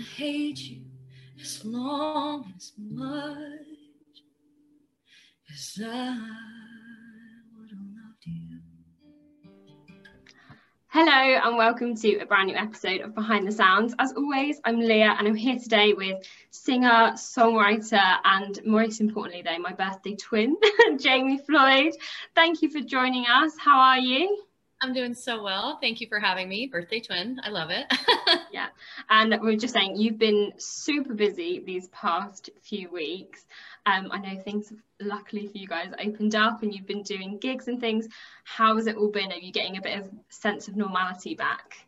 hate you as long as much as I would have loved you. Hello and welcome to a brand new episode of Behind the Sounds. As always, I'm Leah and I'm here today with singer, songwriter, and most importantly, though, my birthday twin, Jamie Floyd. Thank you for joining us. How are you? I'm doing so well. Thank you for having me. Birthday twin. I love it. yeah. And we are just saying you've been super busy these past few weeks. Um, I know things have luckily for you guys opened up and you've been doing gigs and things. How has it all been? Are you getting a bit of sense of normality back?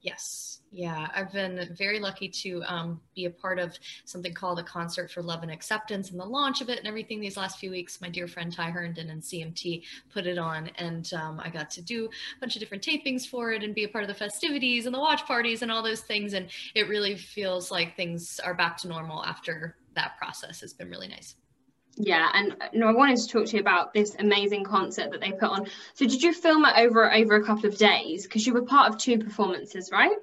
Yes, yeah, I've been very lucky to um, be a part of something called a concert for love and acceptance and the launch of it and everything these last few weeks. My dear friend Ty Herndon and CMT put it on, and um, I got to do a bunch of different tapings for it and be a part of the festivities and the watch parties and all those things. And it really feels like things are back to normal after that process. It's been really nice. Yeah, and know, I wanted to talk to you about this amazing concert that they put on. So, did you film it over over a couple of days? Because you were part of two performances, right?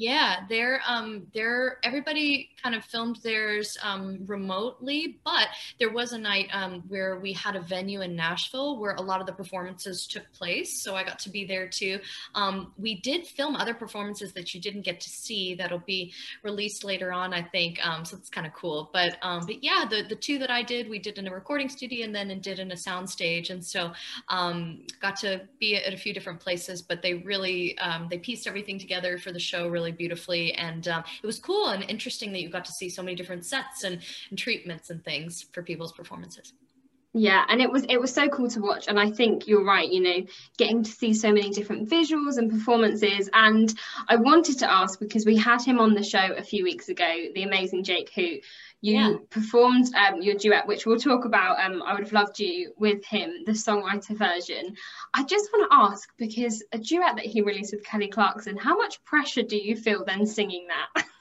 Yeah, they're um they're everybody kind of filmed theirs um, remotely, but there was a night um, where we had a venue in Nashville where a lot of the performances took place. So I got to be there too. Um, we did film other performances that you didn't get to see that'll be released later on, I think. Um, so it's kind of cool. But um, but yeah, the the two that I did, we did in a recording studio and then and did in a sound stage, and so um, got to be at a few different places. But they really they pieced everything together for the show really really beautifully. And um, it was cool and interesting that you got to see so many different sets and, and treatments and things for people's performances yeah and it was it was so cool to watch and i think you're right you know getting to see so many different visuals and performances and i wanted to ask because we had him on the show a few weeks ago the amazing jake hoot you yeah. performed um, your duet, which we'll talk about. Um, I would have loved you with him, the songwriter version. I just want to ask because a duet that he released with Kelly Clarkson, how much pressure do you feel then singing that?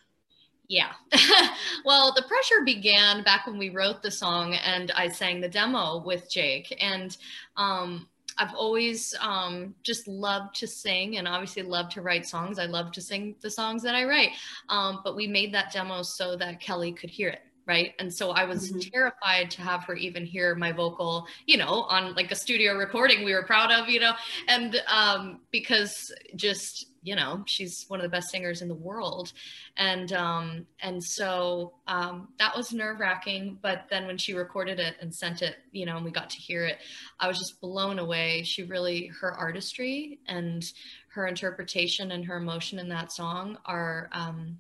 Yeah. well, the pressure began back when we wrote the song and I sang the demo with Jake. And um, I've always um, just loved to sing and obviously love to write songs. I love to sing the songs that I write. Um, but we made that demo so that Kelly could hear it right? And so i was mm-hmm. terrified to have her even hear my vocal you know on like a studio recording we were proud of you know? And um because just you know she's one of the best singers in the world. And um and so um that was nerve wracking but then when she recorded it and sent it you know and we got to hear it i was just blown away. She really her artistry and her interpretation and her emotion in that song are um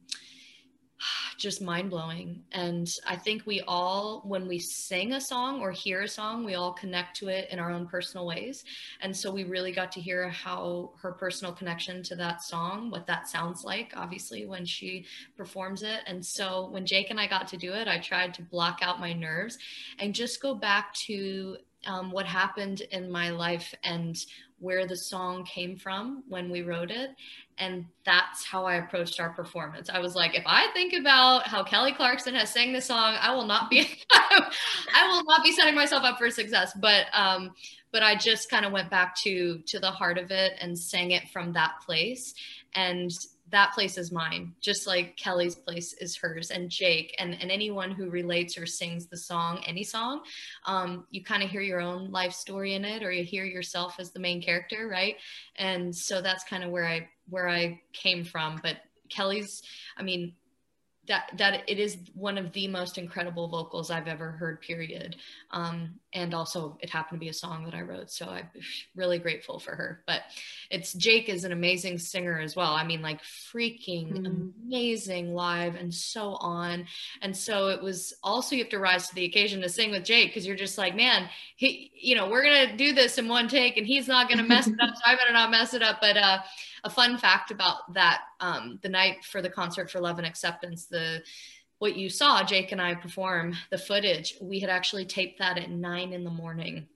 just mind blowing. And I think we all, when we sing a song or hear a song, we all connect to it in our own personal ways. And so we really got to hear how her personal connection to that song, what that sounds like, obviously, when she performs it. And so when Jake and I got to do it, I tried to block out my nerves and just go back to um, what happened in my life and where the song came from when we wrote it. And that's how I approached our performance. I was like, if I think about how Kelly Clarkson has sang this song, I will not be, I will not be setting myself up for success. But, um, but I just kind of went back to to the heart of it and sang it from that place. And that place is mine, just like Kelly's place is hers and Jake and, and anyone who relates or sings the song, any song, um, you kind of hear your own life story in it or you hear yourself as the main character, right? And so that's kind of where I where I came from. But Kelly's, I mean, that that it is one of the most incredible vocals I've ever heard. Period. Um, and also, it happened to be a song that I wrote, so I'm really grateful for her. But it's Jake is an amazing singer as well. I mean, like freaking mm. amazing live and so on. And so it was also you have to rise to the occasion to sing with Jake because you're just like, man, he, you know, we're gonna do this in one take, and he's not gonna mess it up, so I better not mess it up. But uh, a fun fact about that um, the night for the concert for love and acceptance the what you saw jake and i perform the footage we had actually taped that at nine in the morning.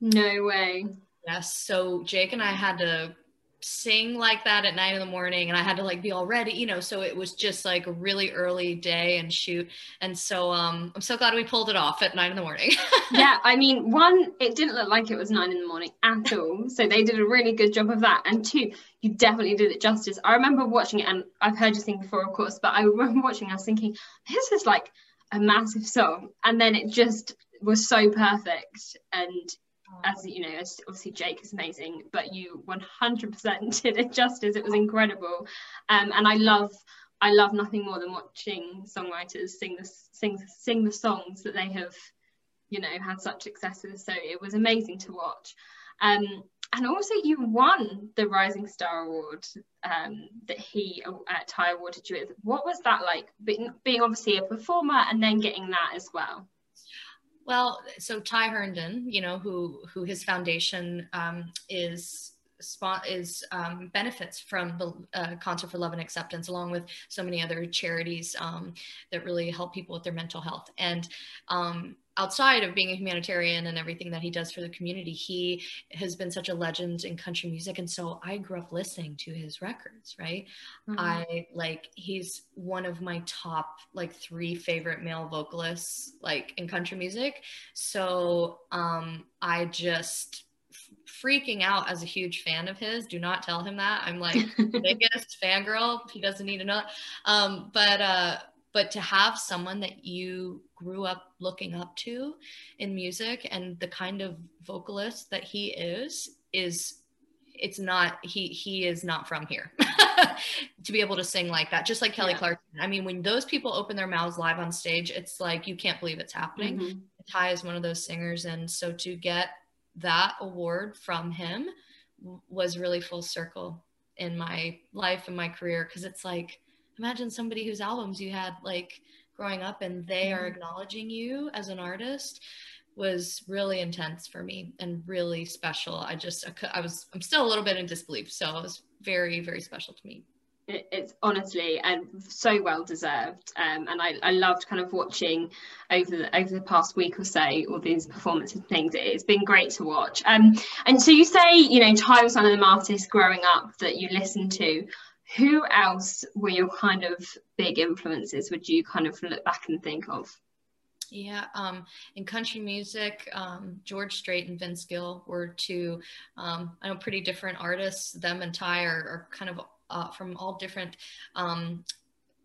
No way. Yes so jake and i had to sing like that at nine in the morning and I had to like be all ready, you know, so it was just like a really early day and shoot. And so um I'm so glad we pulled it off at nine in the morning. yeah, I mean, one, it didn't look like it was nine in the morning at all. So they did a really good job of that. And two, you definitely did it justice. I remember watching it and I've heard you sing before, of course, but I remember watching, I was thinking, this is like a massive song. And then it just was so perfect. And as you know, as obviously Jake is amazing, but you 100% did it justice. It was incredible, um, and I love I love nothing more than watching songwriters sing the sing sing the songs that they have, you know, had such success with. So it was amazing to watch. Um, and also, you won the Rising Star Award um, that he uh, Ty awarded you with. What was that like? Being, being obviously a performer and then getting that as well. Well, so Ty Herndon, you know, who who his foundation um, is is um, benefits from the uh, Concert for Love and Acceptance, along with so many other charities um, that really help people with their mental health. And um, outside of being a humanitarian and everything that he does for the community, he has been such a legend in country music. And so I grew up listening to his records, right? Mm-hmm. I like, he's one of my top like three favorite male vocalists like in country music. So um, I just, freaking out as a huge fan of his. Do not tell him that. I'm like biggest fangirl. He doesn't need to know. Um, but uh, but to have someone that you grew up looking up to in music and the kind of vocalist that he is is it's not he he is not from here to be able to sing like that just like kelly yeah. clarkson i mean when those people open their mouths live on stage it's like you can't believe it's happening mm-hmm. ty is one of those singers and so to get that award from him was really full circle in my life and my career because it's like imagine somebody whose albums you had like growing up and they are mm-hmm. acknowledging you as an artist was really intense for me and really special. I just, I was, I'm still a little bit in disbelief. So it was very, very special to me. It's honestly and so well deserved, um, and I, I loved kind of watching over the over the past week or so all these performances and things. It's been great to watch. Um, and so you say, you know, Ty was one of the artists growing up that you listened to who else were your kind of big influences would you kind of look back and think of yeah, um, in country music, um, George Strait and Vince Gill were two, um, I know, pretty different artists. Them and Ty are, are kind of uh, from all different um,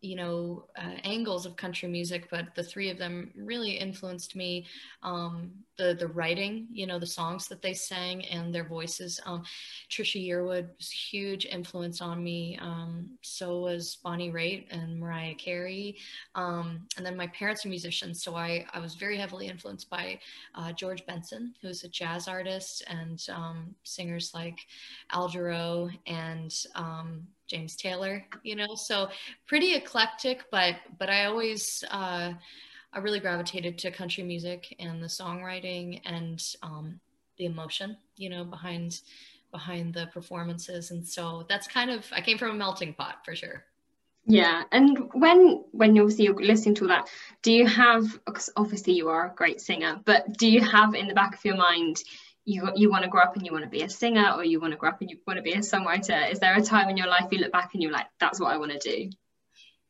you know uh, angles of country music but the three of them really influenced me um, the the writing you know the songs that they sang and their voices. Um, trisha yearwood was huge influence on me. Um, so was bonnie raitt and mariah carey. Um, and then my parents are musicians so i i was very heavily influenced by uh, george benson who's a jazz artist and um, singers like al jarreau and um, James Taylor, you know, so pretty eclectic, but but I always uh, I really gravitated to country music and the songwriting and um, the emotion, you know, behind behind the performances, and so that's kind of I came from a melting pot for sure. Yeah, and when when obviously you're listening to that, do you have? Obviously you are a great singer, but do you have in the back of your mind? You you want to grow up and you want to be a singer or you want to grow up and you want to be a songwriter is there a time in your life you look back and you're like that's what i want to do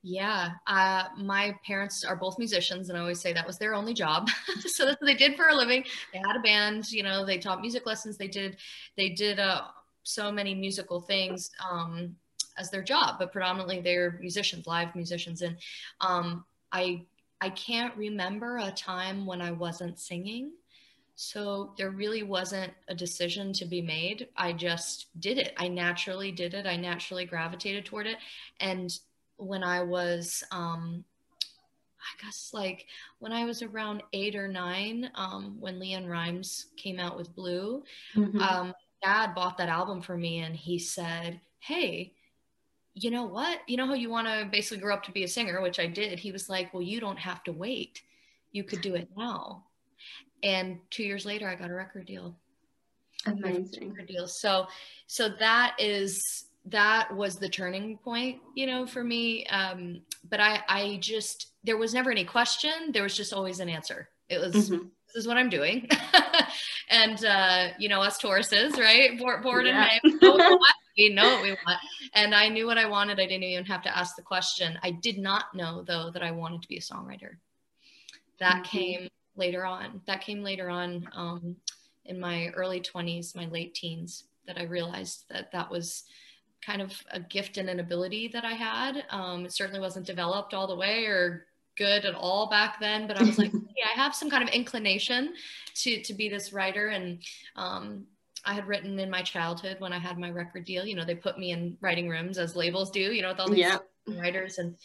yeah uh, my parents are both musicians and i always say that was their only job so that's what they did for a living. They had a band you know they taught music lessons they did they did uh, so many musical things um, as their job but predominantly they're musicians live musicians and um, i i can't remember a time when i wasn't singing so there really wasn't a decision to be made. I just did it. I naturally did it. I naturally gravitated toward it. And when I was, um, I guess like when I was around eight or nine, um, when LeAnn Rimes came out with Blue, mm-hmm. um, dad bought that album for me and he said, Hey, you know what? You know how you want to basically grow up to be a singer, which I did. He was like, Well, you don't have to wait. You could do it now and two years later i got a record deal amazing record deal so so that is that was the turning point you know for me um but i i just there was never any question there was just always an answer it was mm-hmm. this is what i'm doing and uh you know us tauruses right born yeah. in may we know what we want. And I knew what I wanted. I didn't even have to ask the question. I did not know though that I wanted to be a songwriter. That mm-hmm. came later on. That came later on um, in my early 20s, my late teens, that I realized that that was kind of a gift and an ability that I had. Um, it certainly wasn't developed all the way or good at all back then, but I was like, hey, I have some kind of inclination to to be this writer. And um, I had written in my childhood when I had my record deal. You know, they put me in writing rooms as labels do. You know, with all these yeah. writers, and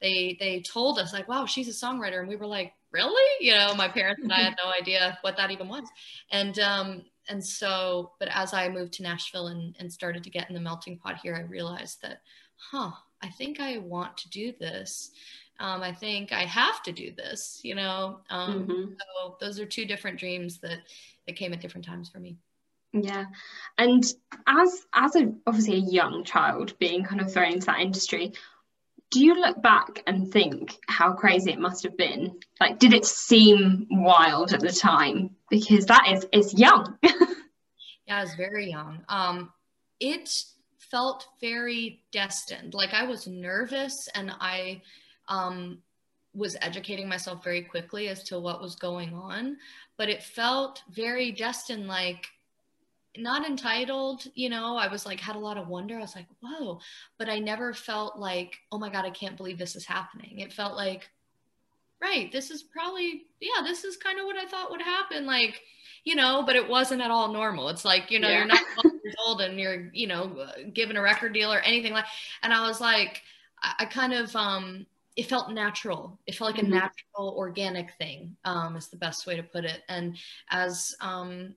they they told us like, wow, she's a songwriter, and we were like, really? You know, my parents and I had no idea what that even was. And um, and so, but as I moved to Nashville and, and started to get in the melting pot here, I realized that, huh, I think I want to do this. Um, I think I have to do this, you know. Um, mm-hmm. So those are two different dreams that that came at different times for me. Yeah, and as as a obviously a young child being kind of thrown into that industry, do you look back and think how crazy it must have been? Like, did it seem wild at the time? Because that is is young. yeah, I was very young. Um, it felt very destined. Like I was nervous and I um, was educating myself very quickly as to what was going on, but it felt very destined. Like not entitled, you know, I was like, had a lot of wonder. I was like, whoa, but I never felt like, oh my God, I can't believe this is happening. It felt like, right, this is probably, yeah, this is kind of what I thought would happen. Like, you know, but it wasn't at all normal. It's like, you know, yeah. you're not 12 years old and you're, you know, given a record deal or anything like, and I was like, I, I kind of, um, it felt natural. It felt like mm-hmm. a natural, organic thing. Um, is the best way to put it. And as um,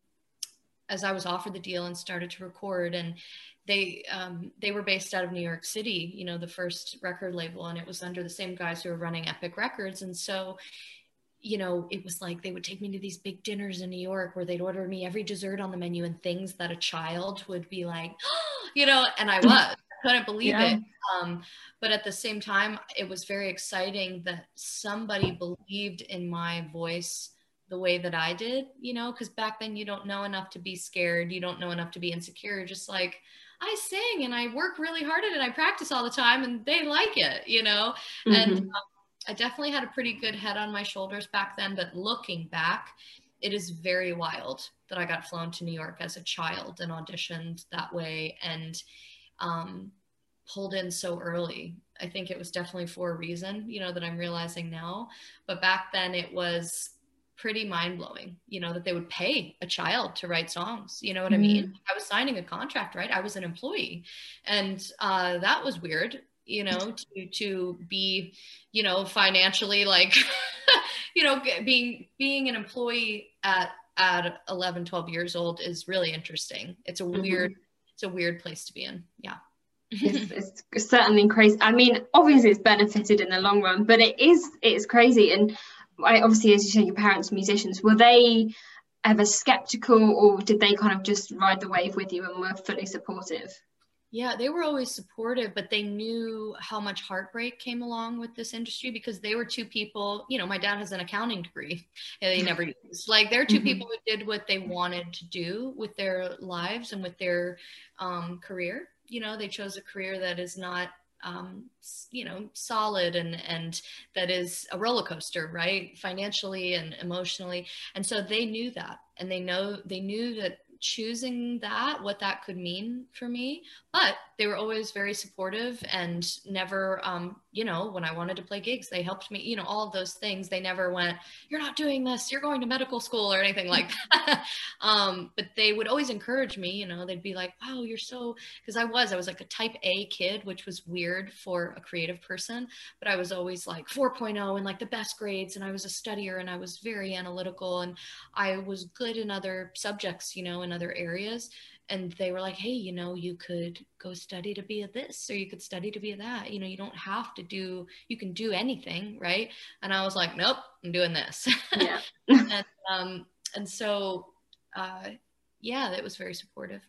as I was offered the deal and started to record and they um, they were based out of New York City, you know, the first record label, and it was under the same guys who were running Epic Records, and so, you know, it was like they would take me to these big dinners in New York where they'd order me every dessert on the menu and things that a child would be like, you know, and I was I couldn't believe yeah. it. Um, but at the same time, it was very exciting that somebody believed in my voice the way that I did, you know, because back then you don't know enough to be scared. You don't know enough to be insecure. Just like I sing and I work really hard at it. I practice all the time and they like it, you know. Mm-hmm. And um, I definitely had a pretty good head on my shoulders back then. But looking back, it is very wild that I got flown to New York as a child and auditioned that way and um, pulled in so early. I think it was definitely for a reason, you know, that I'm realizing now. But back then it was pretty mind blowing, you know, that they would pay a child to write songs. You know what mm-hmm. I mean? Mm-hmm. I was signing a contract, right? I was an employee. And uh, that was weird, you know, to, to be, you know, financially like, you know, being, being an employee at, at 11, 12 years old is really interesting. It's a mm-hmm. weird, it's a weird place to be in. Yeah. it's, it's certainly crazy. I mean, obviously it's benefited in the long run, but it is, it's crazy. And obviously, as you said, your parents musicians. Were they ever skeptical, or did they kind of just ride the wave with you and were fully supportive? Yeah, they were always supportive, but they knew how much heartbreak came along with this industry because they were two people. You know, my dad has an accounting degree and they never used. Like, they're 2 mm-hmm. people who did what they wanted to do with their lives and with their um, career. You know, they chose a career that is not um, you know solid and and that is a roller coaster right financially and emotionally and so they knew that and they know they knew that choosing that, what that could mean for me. But they were always very supportive and never, um, you know, when I wanted to play gigs, they helped me, you know, all of those things. They never went, you're not doing this, you're going to medical school or anything like that. um, but they would always encourage me, you know, they'd be like, wow, you're so, because I was, I was like a type A kid, which was weird for a creative person, but I was always like 4.0 and like the best grades. And I was a studier and I was very analytical and I was good in other subjects, you know, in other areas and they were like hey you know you could go study to be a this or you could study to be a that. You know you don't have to do you can do anything right? And i was like nope i'm doing this. Yeah. And um and so uh yeah that was very supportive.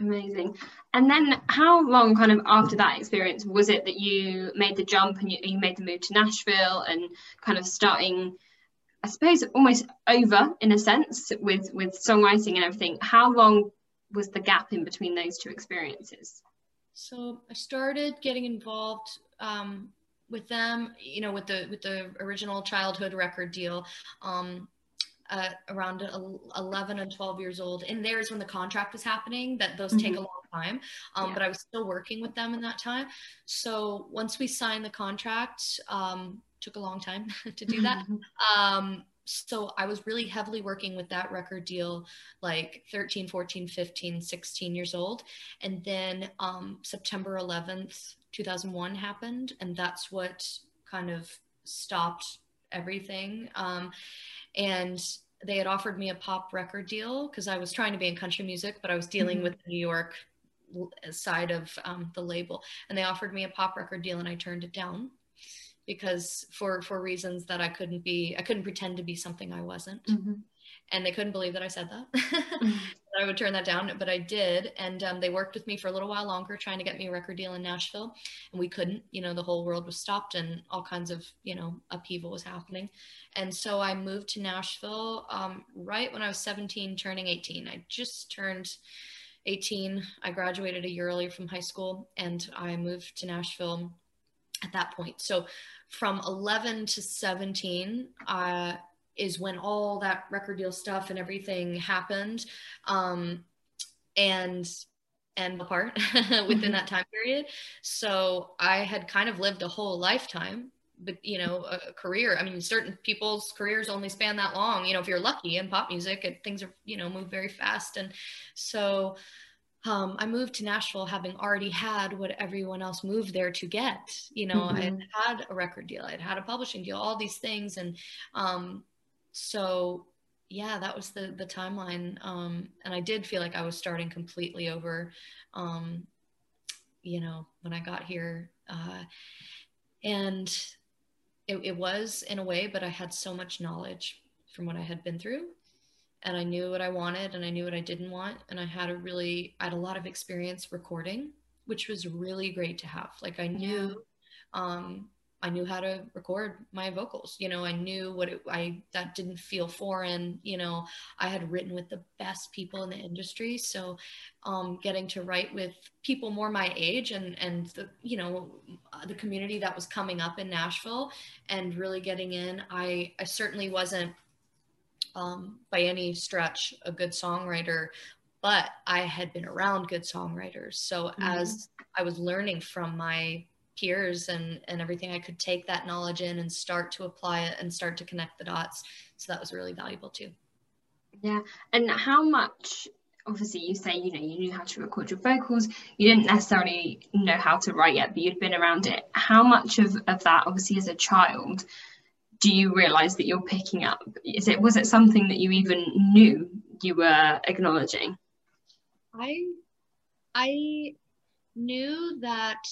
Amazing. And then how long kind of after that experience was it that you made the jump and you, you made the move to nashville and kind of starting I suppose almost over in a sense with with songwriting and everything. How long was the gap in between those two experiences? So I started getting involved um, with them, you know, with the with the original childhood record deal. Um, uh, around 11 and 12 years old and there's when the contract was happening that those mm-hmm. take a long time um, yeah. but i was still working with them in that time so once we signed the contract um, took a long time to do that um, so i was really heavily working with that record deal like 13 14 15 16 years old. And then um, september 11th 2001 happened and that's what kind of stopped everything. Um, and they had offered me a pop record deal because I was trying to be in country music, but I was dealing mm-hmm. with the New York side of um, the label, and they offered me a pop record deal, and I turned it down because for for reasons that I couldn't be, I couldn't pretend to be something I wasn't. Mm-hmm and they couldn't believe that I said that. mm-hmm. I would turn that down, but I did. And um, they worked with me for a little while longer, trying to get me a record deal in Nashville, and we couldn't. You know, the whole world was stopped, and all kinds of you know upheaval was happening. And so I moved to Nashville um, right when I was 17, turning 18. I just turned 18. I graduated a year earlier from high school, and I moved to Nashville at that point. So from 11 to 17, uh, is when all that record deal stuff and everything happened um, and and apart within mm-hmm. that time period so i had kind of lived a whole lifetime but you know a career i mean certain people's careers only span that long you know if you're lucky in pop music and things are you know move very fast and so um, I moved to Nashville having already had what everyone else moved there to get. You know, mm-hmm. I had a record deal, I had had a publishing deal, all these things, and um, so yeah that was the the timeline um and i did feel like i was starting completely over um you know when i got here uh and it, it was in a way but i had so much knowledge from what i had been through and i knew what i wanted and i knew what i didn't want and i had a really i had a lot of experience recording which was really great to have like i knew um I knew how to record my vocals. You know, I knew what it, I that didn't feel foreign. You know, I had written with the best people in the industry, so um, getting to write with people more my age and and the you know the community that was coming up in Nashville and really getting in. I I certainly wasn't um, by any stretch a good songwriter, but I had been around good songwriters. So mm-hmm. as I was learning from my peers and and everything i could take that knowledge in and start to apply it and start to connect the dots. So that was really valuable too. Yeah. And how much obviously you say you know you knew how to record your vocals. You didn't necessarily know how to write yet but you'd been around it. How much of, of that obviously as a child do you realize that you're picking up is it was it something that you even knew you were acknowledging i i knew that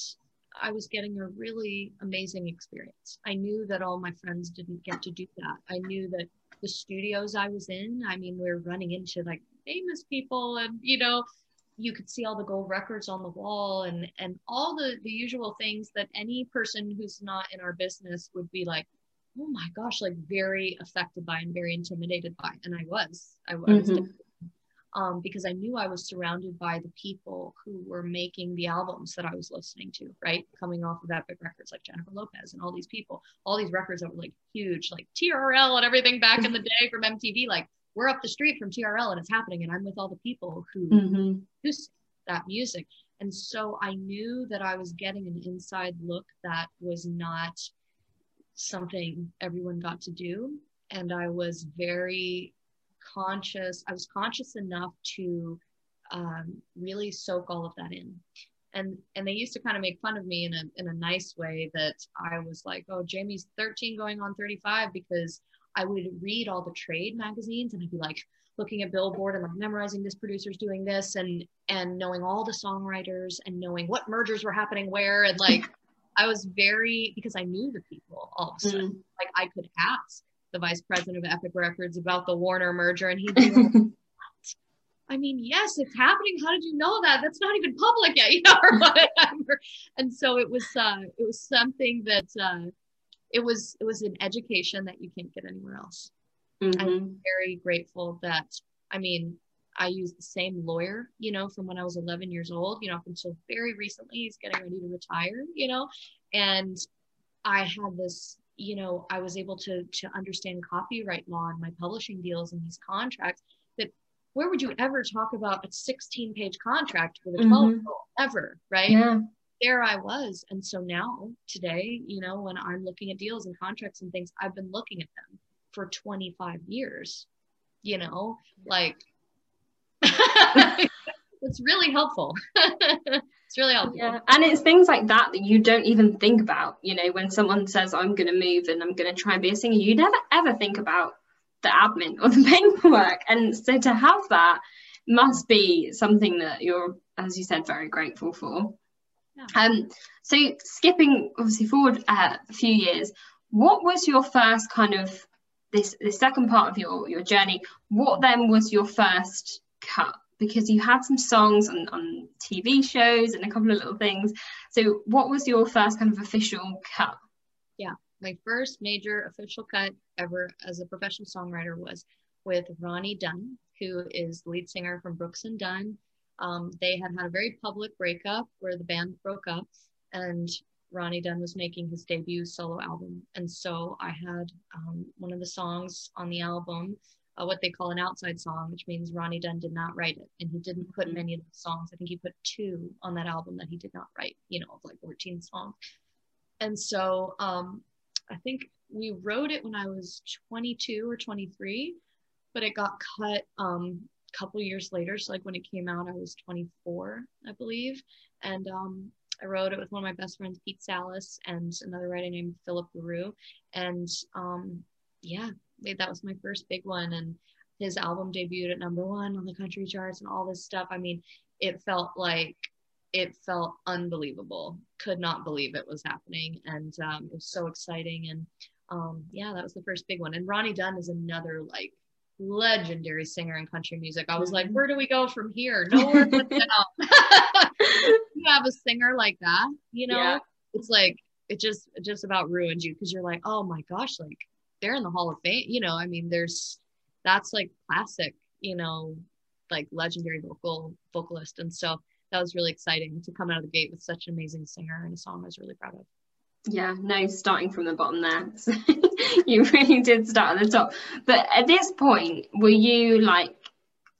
I was getting a really amazing experience. I knew that all my friends didn't get to do that. I knew that the studios I was in, I mean, we are running into like famous people and, you know, you could see all the gold records on the wall and and all the the usual things that any person who's not in our business would be like oh my gosh like very affected by and very intimidated by and i was i was mm-hmm um, because I knew I was surrounded by the people who were making the albums that I was listening to, right? Coming off of Epic Records like Jennifer Lopez and all these people, all these records that were like huge, like TRL and everything back in the day from MTV. Like we're up the street from TRL and it's happening, and I'm with all the people who mm-hmm. who that music. And so I knew that I was getting an inside look that was not something everyone got to do. And I was very conscious, I was conscious enough to um, really soak all of that in. And, and they used to kind of make fun of me in a, in a nice way that I was like, oh, Jamie's 13 going on 35 because I would read all the trade magazines and I'd be like looking at Billboard and like memorizing this producer's doing this and and knowing all the songwriters and knowing what mergers were happening where and like I was very because I knew the people all of a sudden. Mm. Like I could ask the vice president of Epic Records about the Warner merger, and he'd be like, I mean, yes, it's happening. How did you know that? That's not even public yet, you know, or whatever. and so it was, uh, it was something that, uh, it was, it was an education that you can't get anywhere else. Mm-hmm. I'm very grateful that, I mean, I use the same lawyer, you know, from when I was 11 years old, you know, up until very recently, he's getting ready to retire, you know, and I had this, you know, I was able to to understand copyright law and my publishing deals and these contracts that where would you ever talk about a 16 page contract with a mm-hmm. 12 year old ever, right? Yeah. There I was. And so now today, you know, when I'm looking at deals and contracts and things, I've been looking at them for 25 years, you know, like it's really helpful. it's really helpful. Yeah, and it's things like that that you don't even think about. You know, when someone says, "I'm going to move and I'm going to try and be a singer," you never ever think about the admin or the paperwork. And so to have that must be something that you're, as you said, very grateful for. Yeah. Um, so skipping obviously forward uh, a few years, what was your first kind of this the second part of your your journey? What then was your first cut? Because you had some songs on, on TV shows and a couple of little things. So what was your first kind of official cut? Yeah, my first major official cut ever as a professional songwriter was with Ronnie Dunn, who is the lead singer from Brooks and Dunn. Um, they had had a very public breakup where the band broke up, and Ronnie Dunn was making his debut solo album. And so I had um, one of the songs on the album, uh, what they call an outside song, which means Ronnie Dunn did not write it. And he didn't put mm-hmm. many of the songs. I think he put two on that album that he did not write, you know, of like 14 songs. And so um, I think we wrote it when I was 22 or 23, but it got cut um, a couple years later. So like when it came out, I was 24, I believe, and um, I wrote it with one of my best friends, Pete Salas, and another writer named Philip LaRue. And um, yeah, that was my first big one. And his album debuted at number one on the country charts and all this stuff. I mean, it felt like it felt unbelievable. Could not believe it was happening, and um, it was so exciting. And um, yeah, that was the first big one. And Ronnie Dunn is another like legendary singer in country music. I was like, mm-hmm. where do we go from here? Nowhere but down. you have a singer like that, you know, yeah. it's like it just it just about ruins you because you're like, oh my gosh, like they're in the Hall of Fame. You know, I mean, there's that's like classic, you know, like legendary vocal vocalist. And so that was really exciting to come out of the gate with such an amazing singer and a song I was really proud of. Yeah, no, starting from the bottom there. you really did start at the top. But at this point, were you like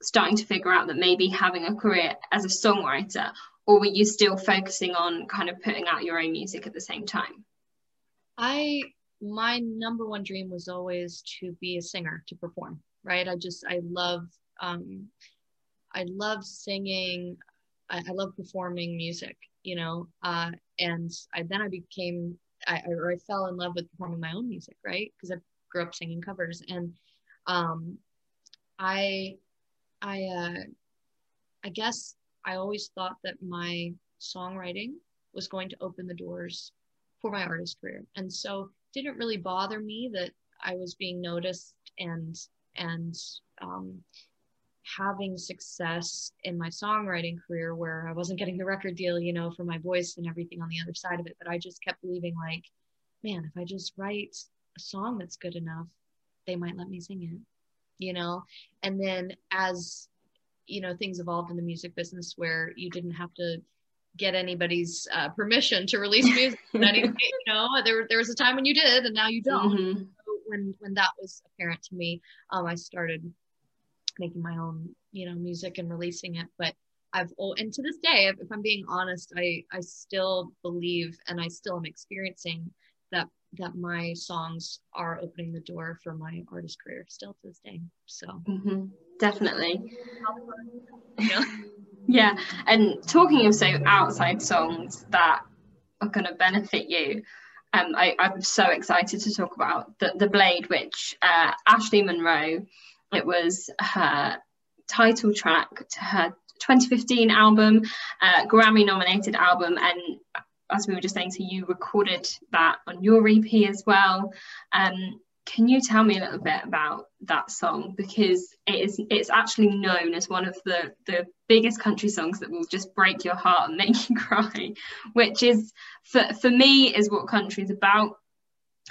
starting to figure out that maybe having a career as a songwriter, or were you still focusing on kind of putting out your own music at the same time? I my number one dream was always to be a singer, to perform, right? I just I love um I love singing. I, I love performing music, you know. Uh, and I, then I became, I, or I fell in love with performing my own music, right? Because I grew up singing covers, and um, I, I, uh, I guess I always thought that my songwriting was going to open the doors for my artist career, and so didn't really bother me that I was being noticed and and um, having success in my songwriting career where I wasn't getting the record deal, you know, for my voice and everything on the other side of it. But I just kept believing, like, man, if I just write a song that's good enough, they might let me sing it, you know? And then as, you know, things evolved in the music business where you didn't have to get anybody's uh, permission to release music. you know, there, there was a time when you did and now you don't. Mm-hmm. So when, when that was apparent to me, um, I started making my own you know music and releasing it but i've and to this day if, if i'm being honest i i still believe and i still am experiencing that that my songs are opening the door for my artist career still to this day so mm-hmm. definitely yeah and talking of so outside songs that are going to benefit you um, I, am so excited to talk about the, the Blade, which uh, Ashley Monroe it was her title track to her 2015 album, uh, Grammy nominated album. And as we were just saying, so you recorded that on your EP as well. Um, can you tell me a little bit about that song because it is it's actually known as one of the the biggest country songs that will just break your heart and make you cry which is for for me is what country is about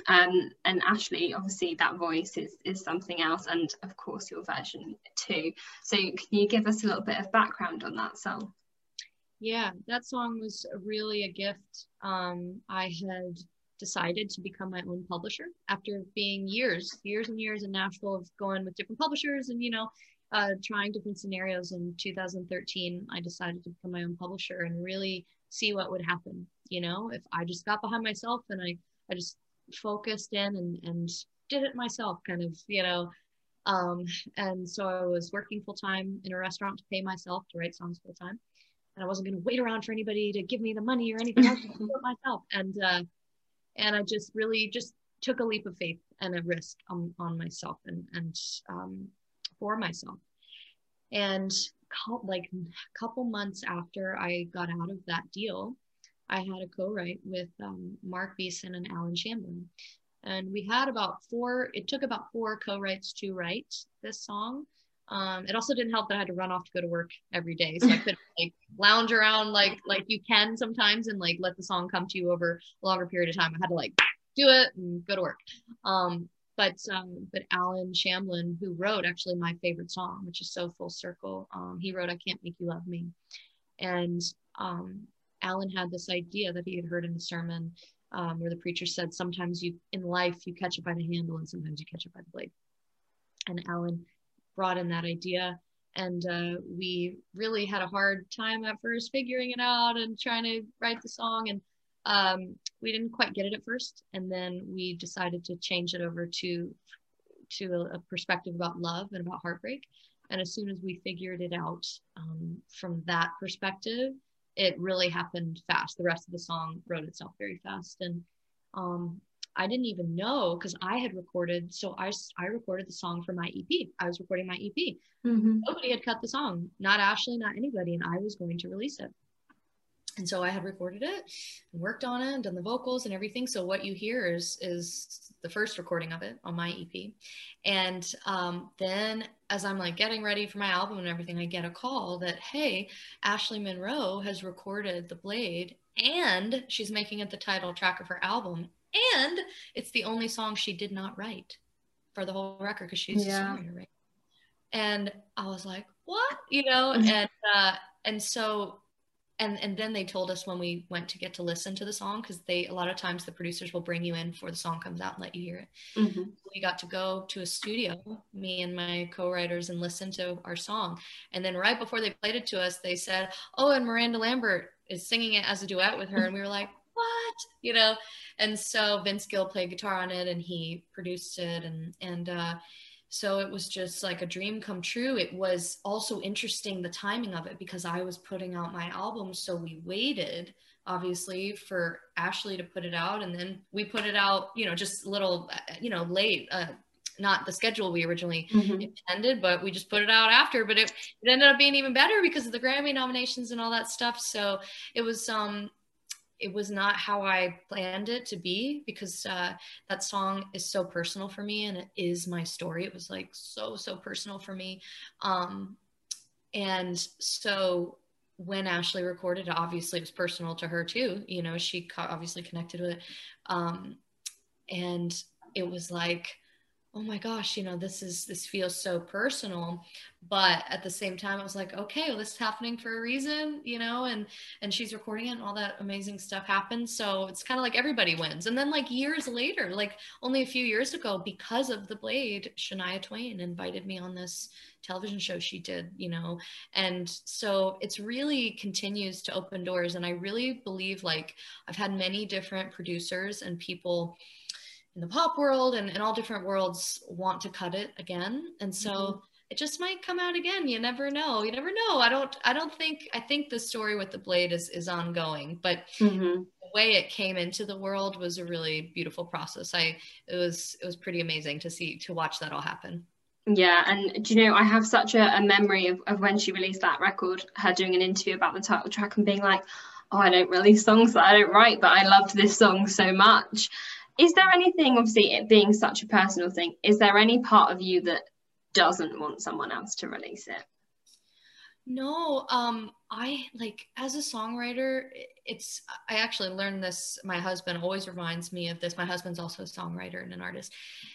um, and Ashley, obviously, that voice is is something else, and of course your version too. So, can you give us a little bit of background on that song? Yeah, that song was really a gift. Um, I had decided to become my own publisher after being years, years and years in Nashville of going with different publishers and you know, uh, trying different scenarios. In 2013, I decided to become my own publisher and really see what would happen. You know, if I just got behind myself and I I just focused in and, and did it myself kind of you know um, and so i was working full-time in a restaurant to pay myself to write songs full-time and i wasn't going to wait around for anybody to give me the money or anything else to do it myself and uh, and i just really just took a leap of faith and a risk on, on myself and and um, for myself and like a couple months after i got out of that deal I had a co-write with um, Marc Beeson and Allen Shamblin. And we had about four, it took about four co-writes to write this song. Um, it also didn't help that I had to run off to go to work every day. So I could like lounge around like like you can sometimes and like let the song come to you over a longer period of time. I had to like do it and go to work. Um, but um, but Allen Shamblin, who wrote actually my favorite song, which is so full circle, um, he wrote "I Can't Make You Love Me," and um, Allen had this idea that he had heard in a sermon um, where the preacher said, Sometimes you in life you catch it by the handle and sometimes you catch it by the blade. And Allen brought in that idea. And uh, we really had a hard time at first figuring it out and trying to write the song. And um, we didn't quite get it at first. And then we decided to change it over to to a, a perspective about love and about heartbreak. And as soon as we figured it out um, from that perspective, it really happened fast. The rest of the song wrote itself very fast. And um, I didn't even know because I had recorded. So I, I recorded the song for my EP. I was recording my EP. Mm-hmm. Nobody had cut the song, not Ashley, not anybody. And I was going to release it. And so I had recorded it and worked on it and done the vocals and everything. So what you hear is is the first recording of it on my EP. And um, then as I'm like getting ready for my album and everything, I get a call that, hey, Ashley Monroe has recorded The Blade and she's making it the title track of her album. And it's the only song she did not write for the whole record because she's yeah. a songwriter, right? And I was like, what? You know, and uh, and so and and then they told us when we went to get to listen to the song because they a lot of times the producers will bring you in before the song comes out and let you hear it mm-hmm. we got to go to a studio me and my co-writers and listen to our song and then right before they played it to us they said oh and miranda lambert is singing it as a duet with her and we were like what you know and so vince gill played guitar on it and he produced it and and uh so it was just like a dream come true. It was also interesting the timing of it because I was putting out my album. So we waited obviously for Ashley to put it out and then we put it out, you know, just a little, uh, you know, late, uh, not the schedule we originally mm-hmm. intended, but we just put it out after. But it, it ended up being even better because of the Grammy nominations and all that stuff. So it was um it was not how I planned it to be because uh, that song is so personal for me and it is my story. It was like so, so personal for me. Um, and so when Ashley recorded, obviously it was personal to her too. You know, she obviously connected with it. Um, and it was like, oh my gosh, you know, this is, this feels so personal. But at the same time, I was like, okay, well, this is happening for a reason, you know, and, and she's recording it and all that amazing stuff happens. So it's kind of like everybody wins. And then like years later, like only a few years ago, because of the blade, Shania Twain invited me on this television show she did, you know, and so it's really continues to open doors. And I really believe like I've had many different producers and people, in the pop world and in all different worlds want to cut it again. And so mm-hmm. it just might come out again. You never know. You never know. I don't i don't think i think the story with the blade is is ongoing but mm-hmm. the way it came into the world was a really beautiful process. I it was it was pretty amazing to see to watch that all happen. Yeah, and do you know, I have such a, a memory of, of when she released that record, her doing an interview about the title track and being like, Oh, I don't release songs that I don't write, but I loved this song so much is there anything obviously it being such a personal thing is there any part of you that doesn't want someone else to release it No, um, I like as a songwriter, it's I actually learned this. My husband always reminds me of this. My husband's also a songwriter and an artist,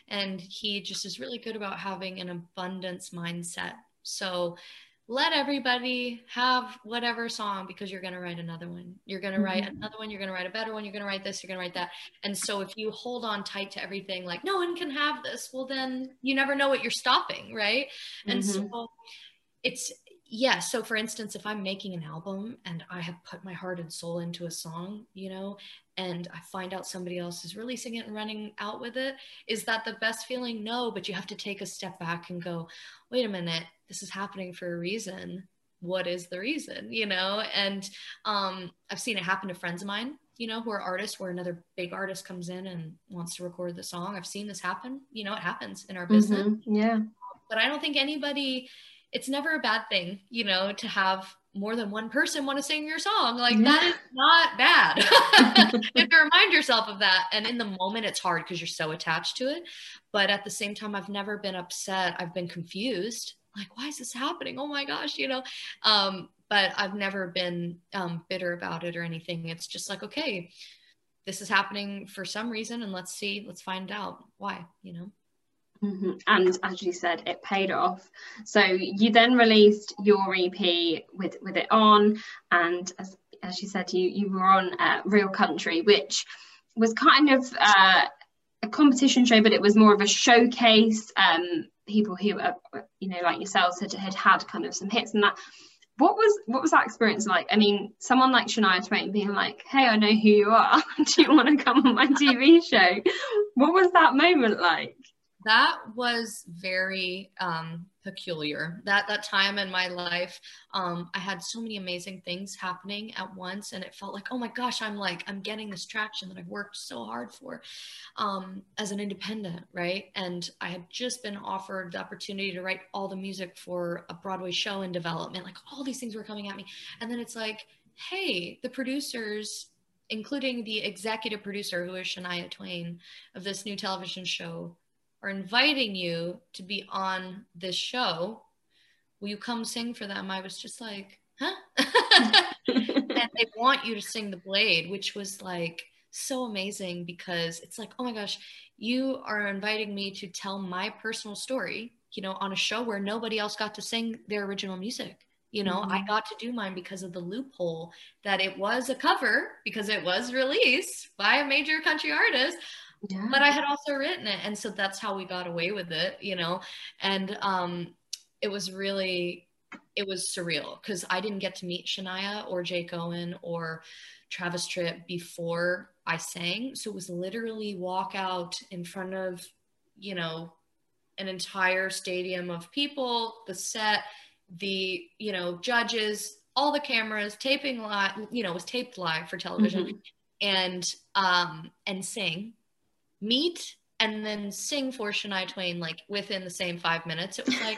and he just is really good about having an abundance mindset. So let everybody have whatever song because you're going to write another one. You're going to write mm-hmm. another one. You're going to write a better one. You're going to write this. You're going to write that. And so if you hold on tight to everything, like no one can have this, well, then you never know what you're stopping. Right. Mm-hmm. And so it's, yeah so for instance if i'm making an album and i have put my heart and soul into a song you know and i find out somebody else is releasing it and running out with it is that the best feeling no but you have to take a step back and go wait a minute this is happening for a reason what is the reason you know and um, i've seen it happen to friends of mine you know who are artists where another big artist comes in and wants to record the song i've seen this happen you know it happens in our business mm-hmm. yeah but i don't think anybody it's never a bad thing, you know, to have more than one person want to sing your song. Like yeah. that is not bad. you have to remind yourself of that. And in the moment, it's hard because you're so attached to it. But at the same time, I've never been upset. I've been confused. Like, why is this happening? Oh my gosh, you know. Um, but I've never been um, bitter about it or anything. It's just like, okay, this is happening for some reason, and let's see, let's find out why, you know. Mm-hmm. And as you said, it paid off. So you then released your EP with with it on, and as, as you said, you you were on uh, Real Country, which was kind of uh, a competition show, but it was more of a showcase. Um, people who, uh, you know, like yourselves, had, had had kind of some hits and that. What was what was that experience like? I mean, someone like Shania Twain being like, "Hey, I know who you are. Do you want to come on my TV show?" What was that moment like? That was very um, peculiar. That that time in my life, um, I had so many amazing things happening at once, and it felt like, oh my gosh, I'm like I'm getting this traction that I've worked so hard for um, as an independent, right? And I had just been offered the opportunity to write all the music for a Broadway show in development. Like all these things were coming at me, and then it's like, hey, the producers including the executive producer who is Shania Twain of this new television show are inviting you to be on this show. Will you come sing for them? I was just like, huh? and they want you to sing The Blade, which was like so amazing because it's like, oh my gosh, you are inviting me to tell my personal story, you know, on a show where nobody else got to sing their original music. You know, mm-hmm. I got to do mine because of the loophole that it was a cover because it was released by a major country artist yeah. but I had also written it. And so that's how we got away with it, you know? And um, it was really, it was surreal because I didn't get to meet Shania or Jake Owen or Travis Tritt before I sang. So it was literally walk out in front of, you know, an entire stadium of people, the set, the, you know, judges, all the cameras, taping live, you know, was taped live for television. Mm-hmm. And um and sing meet and then sing for Shania Twain like within the same five minutes. It was like,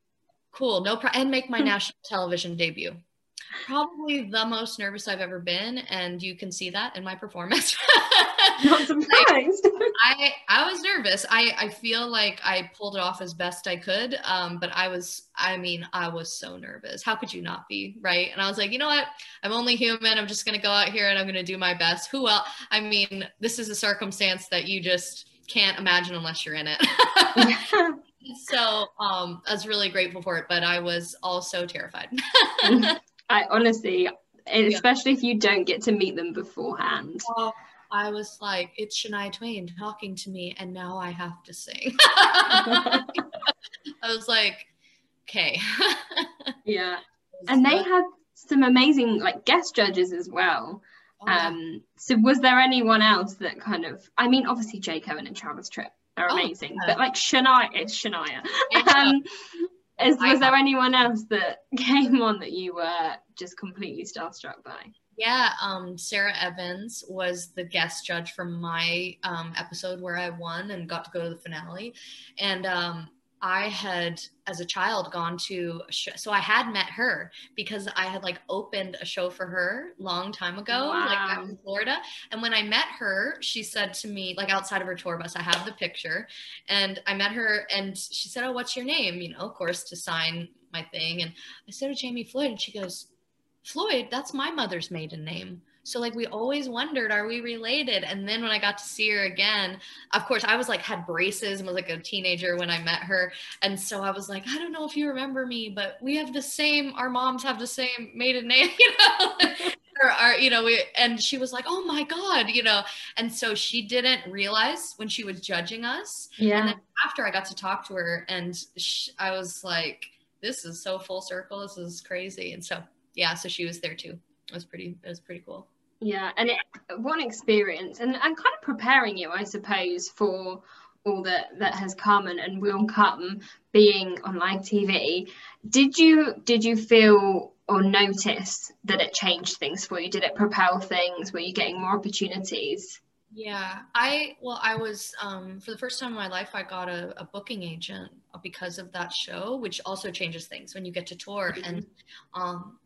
cool, no problem, and make my hmm. national television debut. Probably the most nervous I've ever been, and you can see that in my performance. Not surprised. I I was nervous. I I feel like I pulled it off as best I could, um, but I was I mean I was so nervous. How could you not be right? And I was like, you know what? I'm only human. I'm just gonna go out here and I'm gonna do my best. Who else? I mean, this is a circumstance that you just can't imagine unless you're in it. so um, I was really grateful for it, but I was also terrified. I honestly, especially if you don't get to meet them beforehand. I was like, it's Shania Twain talking to me, and now I have to sing. I was like, okay. yeah. And they had some amazing like guest judges as well. Oh, um, so was there anyone else that kind of I mean obviously Jake Owen and Travis Tritt are oh, amazing, yeah. but like Shania it's Shania. um, is, was there anyone else that came on that you were just completely starstruck by? Yeah, um, Sara Evans was the guest judge for my um, episode where I won and got to go to the finale, and um, I had, as a child, gone to show, so I had met her because I had like opened a show for her long time ago, wow. like out in Florida. And when I met her, she said to me, like outside of her tour bus, I have the picture, and I met her, and she said, "Oh, what's your name?" You know, of course, to sign my thing. And I said to Jamie Floyd, and she goes, "Floyd, that's my mother's maiden name." So like we always wondered, are we related? And then when I got to see her again, of course I was like had braces and was like a teenager when I met her. And so I was like, I don't know if you remember me, but we have the same, our moms have the same maiden name, you know. or, or, you know, we, and she was like, oh my God, you know. And so she didn't realize when she was judging us. Yeah. And then after I got to talk to her and she, I was like, this is so full circle. This is crazy. And so, yeah, so she was there too. It was pretty, it was pretty cool. Yeah, and it, an experience, and and kind of preparing you, I suppose, for all that that has come and, and will come being on live TV. Did you did you feel or notice that it changed things for you? Did it propel things? Were you getting more opportunities? Yeah, I well, I was um, for the first time in my life, I got a, a, booking agent because of that show, which also changes things when you get to tour. Mm-hmm. And um,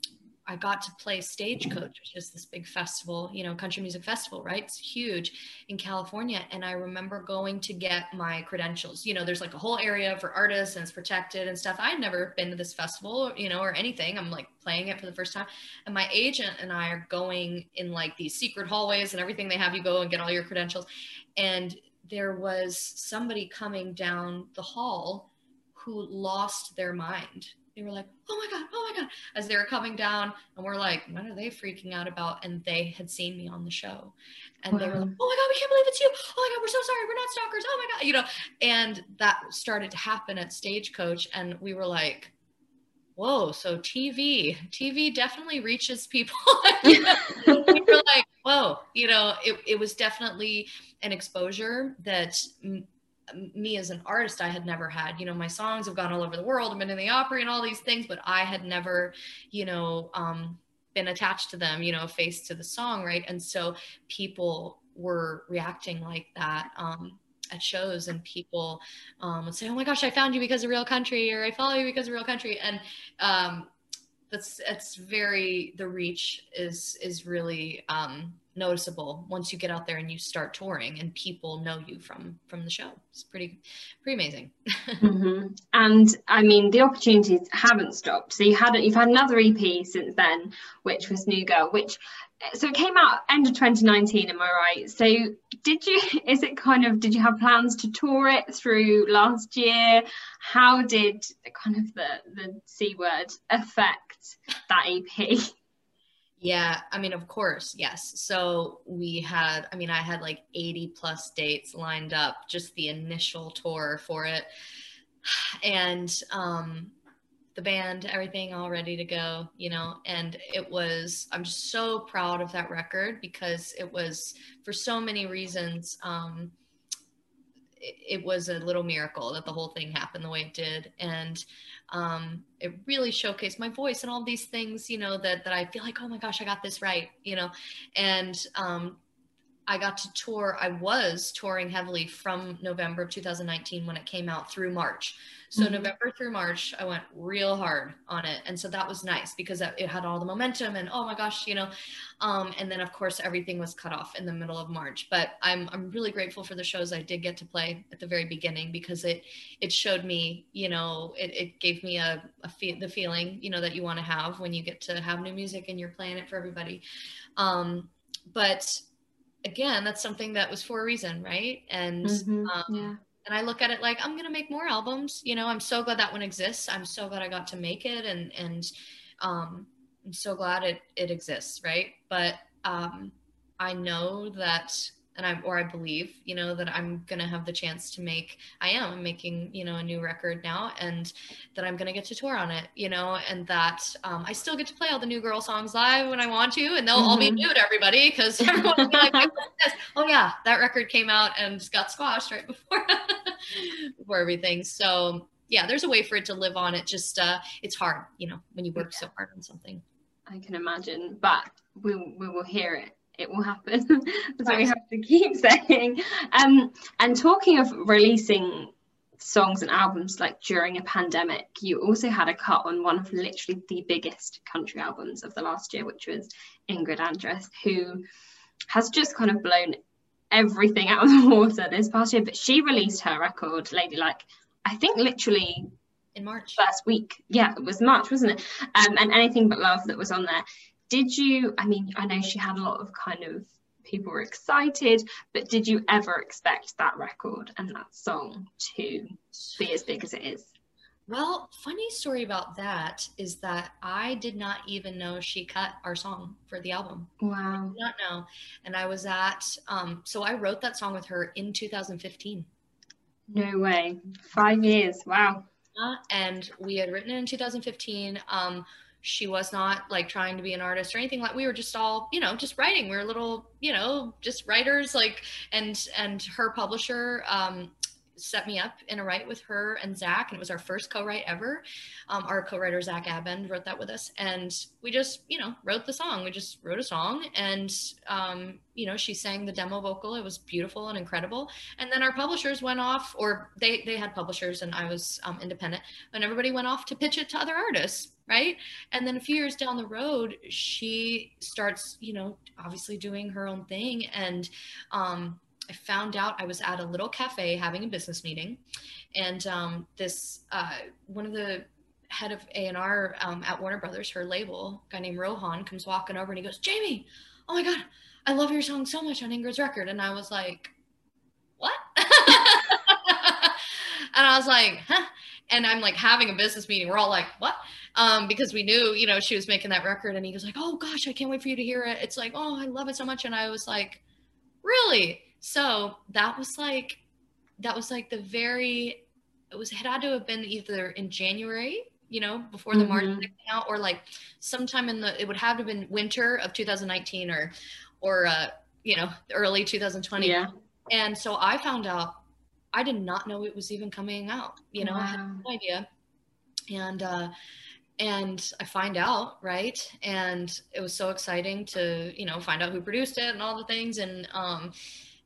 I got to play Stagecoach, which is this big festival, you know, country music festival, right? It's huge in California. And I remember going to get my credentials. You know, there's like a whole area for artists and it's protected and stuff. I'd never been to this festival, you know, or anything. I'm like playing it for the first time. And my agent and I are going in like these secret hallways and everything. They have you go and get all your credentials. And there was somebody coming down the hall who lost their mind they were like, oh my God, oh my God, as they were coming down. And we're like, what are they freaking out about? And they had seen me on the show. And wow. they were like, oh my God, we can't believe it's you. Oh my God, we're so sorry. We're not stalkers. Oh my God. You know, and that started to happen at Stagecoach. And we were like, whoa, so TV, TV definitely reaches people. we were like, whoa, you know, it, it was definitely an exposure that me as an artist i had never had you know my songs have gone all over the world i've been in the opera and all these things but i had never you know um, been attached to them you know face to the song right? And so people were reacting like that um, at shows and people um, would say oh my gosh i found you because of real country or i follow you because of real country and um, that's that's very the reach is is really um, noticeable once you get out there and you start touring and people know you from from the show. It's pretty pretty amazing. Mm-hmm. and i mean the opportunities haven't stopped. So you had you've had another ep since then which was new girl which so it came out end of 2019 am i right? So did you is it kind of did you have plans to tour it through last year? How did kind of the the c word affect that ep Yeah, I mean, of course, yes. So we had, I mean, I had like 80 plus dates lined up, just the initial tour for it. And um, the band, everything all ready to go, you know. And it was, I'm so proud of that record because it was, for so many reasons, um, it, was a little miracle that the whole thing happened the way it did. And um, it really showcased my voice and all these things, you know, that, that I feel like, oh my gosh, I got this right, you know, and um, I got to tour. I was touring heavily from November of 2019 when it came out through March. So mm-hmm. November through March, I went real hard on it, and so that was nice because it had all the momentum. And oh my gosh, you know, um, and then of course everything was cut off in the middle of March. But I'm I'm really grateful for the shows I did get to play at the very beginning because it it showed me, you know, it, it gave me a, a fe- the feeling, you know, that you want to have when you get to have new music and you're playing it for everybody. Um, but again, that's something that was for a reason, right? And mm-hmm. um, yeah and I look at it like I'm gonna make more albums. You know, I'm so glad that one exists. I'm so glad I got to make it, and and um, I'm so glad it it exists, right? But um, I know that and I or I believe, you know, that I'm gonna have the chance to make. I am I'm making, you know, a new record now, and that I'm gonna get to tour on it, you know, and that um, I still get to play all the new girl songs live when I want to, and they'll mm-hmm. all be mm-hmm. new to everybody because everyone will be like, "Oh yeah, that record came out and got squashed right before before everything." So yeah, there's a way for it to live on. It just uh, it's hard, you know, when you work yeah. so hard on something. I can imagine, but we we will hear it it will happen. so we have to keep saying. Um, and talking of releasing songs and albums like during a pandemic, you also had a cut on one of literally the biggest country albums of the last year, which was Ingrid Andress, who has just kind of blown everything out of the water this past year. But she released her record, Ladylike, I think literally in March. Last week. Yeah, it was March, wasn't it? Um, and anything but love that was on there. Did you I mean, I know she had a lot of kind of people were excited, but did you ever expect that record and that song to be as big as it is? Well, funny story about that is that I did not even know she cut our song for the album. Wow. I did not know. And I was at, um, so I wrote that song with her in 2015. No way. Five years. Wow. Uh, and we had written it in 2015. Um, she was not like trying to be an artist or anything like we were just all you know just writing. We were little you know just writers like and and her publisher um set me up in a write with her and Zach, and it was our first co-write ever. Um, our co-writer Zach Abend wrote that with us, and we just, you know, wrote the song. We just wrote a song, and um, you know, she sang the demo vocal. It was beautiful and incredible. And then our publishers went off, or they they had publishers, and I was um, independent, and everybody went off to pitch it to other artists right and then a few years down the road she starts you know obviously doing her own thing and um, I found out I was at a little cafe having a business meeting, and um, this uh, one of the head of A and R um, at Warner Brothers, her label, guy named Rohan, comes walking over and he goes, "Jamie, oh my god, I love your song so much on Ingrid's record," and I was like, "What?" and I was like, "Huh." And I'm like having a business meeting. We're all like, "What?" Um, because we knew, you know, she was making that record, and he was like, "Oh gosh, I can't wait for you to hear it." It's like, "Oh, I love it so much," and I was like, "Really?" So that was like that was like the very it was it had to have been either in January, you know, before the mm-hmm. March came out, or like sometime in the it would have to have been winter of 2019 or or uh, you know, early 2020. Yeah. And so I found out I did not know it was even coming out. You know, wow. I had no idea. And uh and I find out, right? And it was so exciting to, you know, find out who produced it and all the things. And um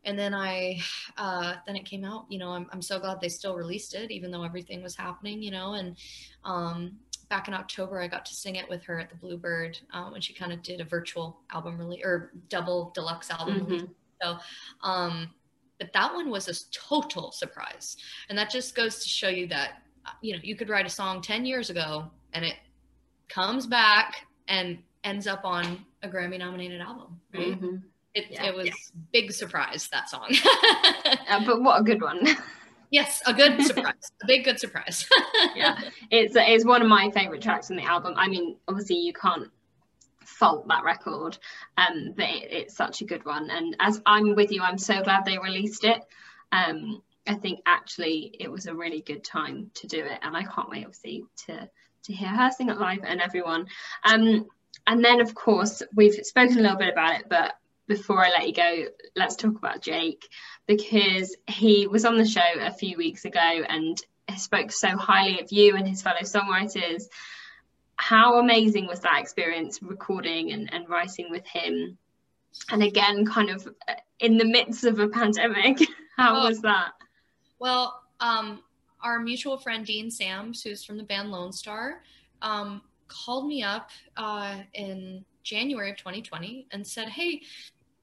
and then I, uh, then it came out. You know, I'm I'm so glad they still released it, even though everything was happening. You know, and um, back in October, I got to sing it with her at the Bluebird uh, when she kind of did a virtual album release or double deluxe album mm-hmm. release. So, um, but that one was a total surprise, and that just goes to show you that uh, you know you could write a song ten years ago and it comes back and ends up on a Grammy nominated album, right? Mm-hmm. It, yeah. it was yeah. big surprise that song. uh, but what a good one. Yes, a good surprise, a big good surprise. yeah, it's it's one of my favorite tracks on the album. I mean, obviously you can't fault that record, um, but it, it's such a good one. And as I'm with you, I'm so glad they released it. Um, I think actually it was a really good time to do it, and I can't wait obviously to to hear her sing it live and everyone. Um, and then of course we've spoken a little bit about it, but before I let you go, let's talk about Jake because he was on the show a few weeks ago and spoke so highly of you and his fellow songwriters. How amazing was that experience recording and, and writing with him? And again, kind of uh, in the midst of a pandemic, how oh, was that? Well, um, our mutual friend Dean Sams, who's from the band Lonestar, um, called me up uh, in January of 2020 and said, Hey,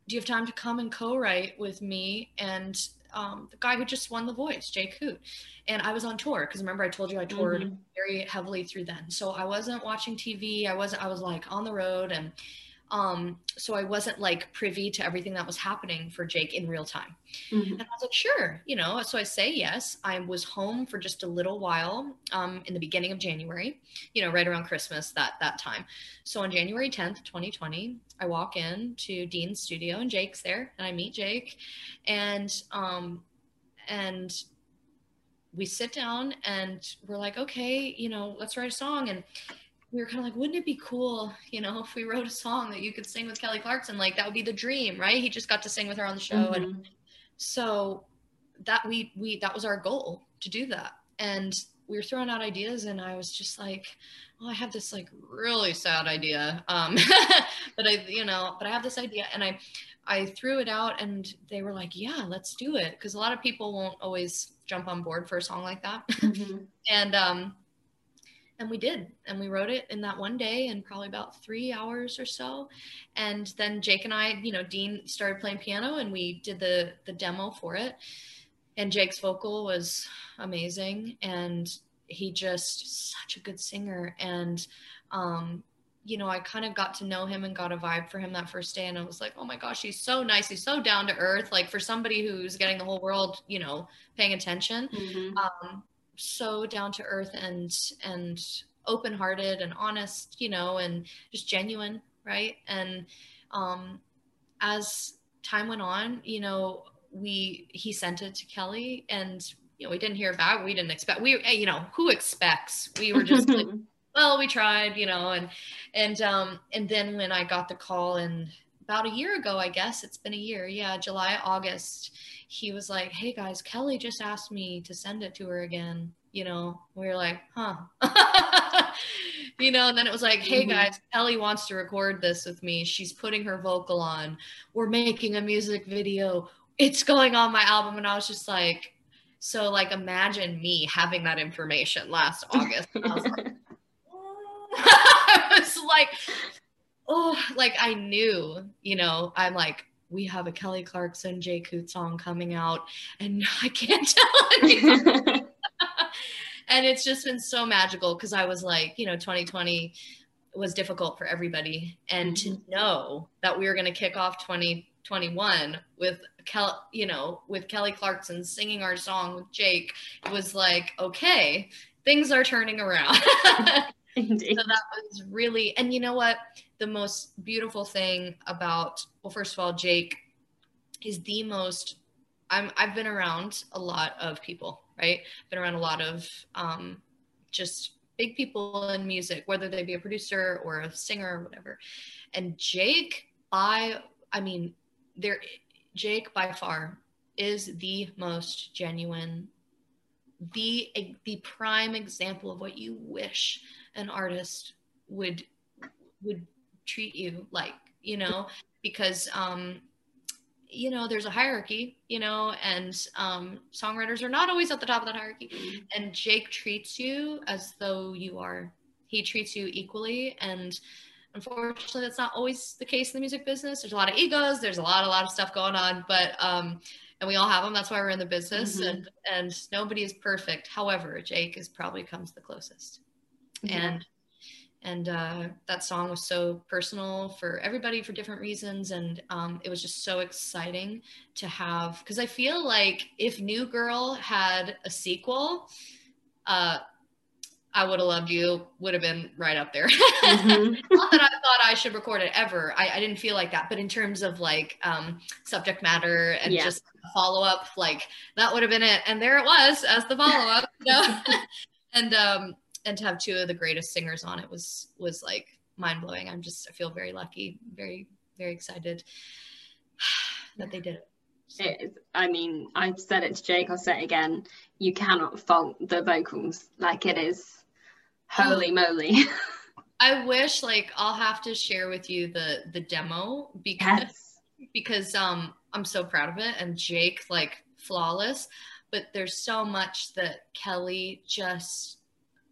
do you have time to come and co-write with me and um, the guy who just won the voice jake hoot and i was on tour because remember i told you i toured mm-hmm. very heavily through then. So i wasn't watching tv i wasn't i was like on the road and um, so I wasn't like privy to everything that was happening for Jake in real time. Mm-hmm. And I was like, sure, you know. So I say yes. I was home for just a little while um, in the beginning of January, you know, right around Christmas that that time. So on January 10th, 2020, I walk in to Dean's studio and Jake's there, and I meet Jake, and um, and we sit down and we're like, okay, you know, let's write a song and we were kind of like, wouldn't it be cool, you know, if we wrote a song that you could sing with Kelly Clarkson? Like that would be the dream, right? He just got to sing with her on the show, mm-hmm. and so that we we that was our goal to do that. And we were throwing out ideas, and I was just like, well, I have this like really sad idea, um, but I, you know, but I have this idea, and I I threw it out and they were like, yeah, let's do it. Cause a lot of people won't always jump on board for a song like that. Mm-hmm. and, um, and we did and we wrote it in that one day in probably about three hours or so. And then jake and i you know dean started playing piano and we did the the demo for it. And jake's vocal was amazing and he just such a good singer. And um you know i kind of got to know him and got a vibe for him that first day and i was like oh my gosh he's so nice. He's so down to earth. Like for somebody who's getting the whole world you know paying attention mm-hmm. um so down to earth and and open hearted and honest you know and just genuine right and um as time went on you know we he sent it to kelly and you know, we didn't hear back. We didn't expect, we, you know, who expects? We were just like, well, we tried, you know, and, and, um, and then when I got the call and about a year ago, I guess it's been a year. Yeah. July, August, he was like, Hey guys, Kelly just asked me to send it to her again. You know, we were like, huh, you know, and then it was like, Hey mm-hmm. guys, Kelly wants to record this with me. She's putting her vocal on. We're making a music video. It's going on my album. And I was just like, so like imagine me having that information last August. I was like, I was like, oh, like I knew, you know, I'm like, we have a Kelly Clarkson Jake Hoot song coming out, and I can't tell anyone. and it's just been so magical because I was like, you know, 2020 was difficult for everybody, and mm-hmm. to know that we were going to kick off 2021 with Kel, you know, with Kelly Clarkson singing our song with Jake, was like, okay, things are turning around. So that was really, and you know what? The most beautiful thing about, well, first of all, Jake is the most. I'm. I've been around a lot of people, right? Been around a lot of um, just big people in music, whether they be a producer or a singer or whatever. And Jake, I, I mean, there Jake by far is the most genuine, the the prime example of what you wish an artist would would treat you like, you know, because um you know there's a hierarchy you know and um, songwriters are not always at the top of that hierarchy mm-hmm. and jake treats you as though you are he treats you equally and Unfortunately, that's not always the case in the music business. There's a lot of egos. There's a lot, a lot of stuff going on, but um, and we all have them. That's why we're in the business, mm-hmm. and and nobody is perfect. However, Jake is probably comes the closest, mm-hmm. and and uh, that song was so personal for everybody for different reasons and um, it was just so exciting to have because i feel like if new girl had a sequel uh, I would have loved you would have been right up there. Mm-hmm. Not that I thought I should record it ever. I, I, didn't feel like that. But in terms of like um, subject matter and yeah. just follow up, like that would have been it. And there it was as the follow up. you know? and um, and to have two of the greatest singers on it was was like mind blowing. I'm just I feel very lucky, very very excited that they did it. It is, I mean, I've said it to Jake, I'll say it again. You cannot fault the vocals. Like it is holy moly i wish like i'll have to share with you the the demo because yes. because um i'm so proud of it and jake like flawless but there's so much that kelly just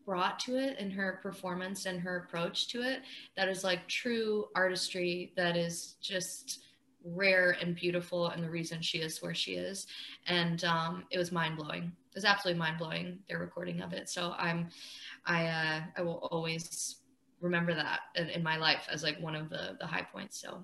brought to it in her performance and her approach to it that is like true artistry that is just rare and beautiful and the reason she is where she is. And um, it was mind-blowing. It was absolutely mind-blowing their recording of it. So i'm I uh, I will always remember that in, in, my life as like one of the the high points. So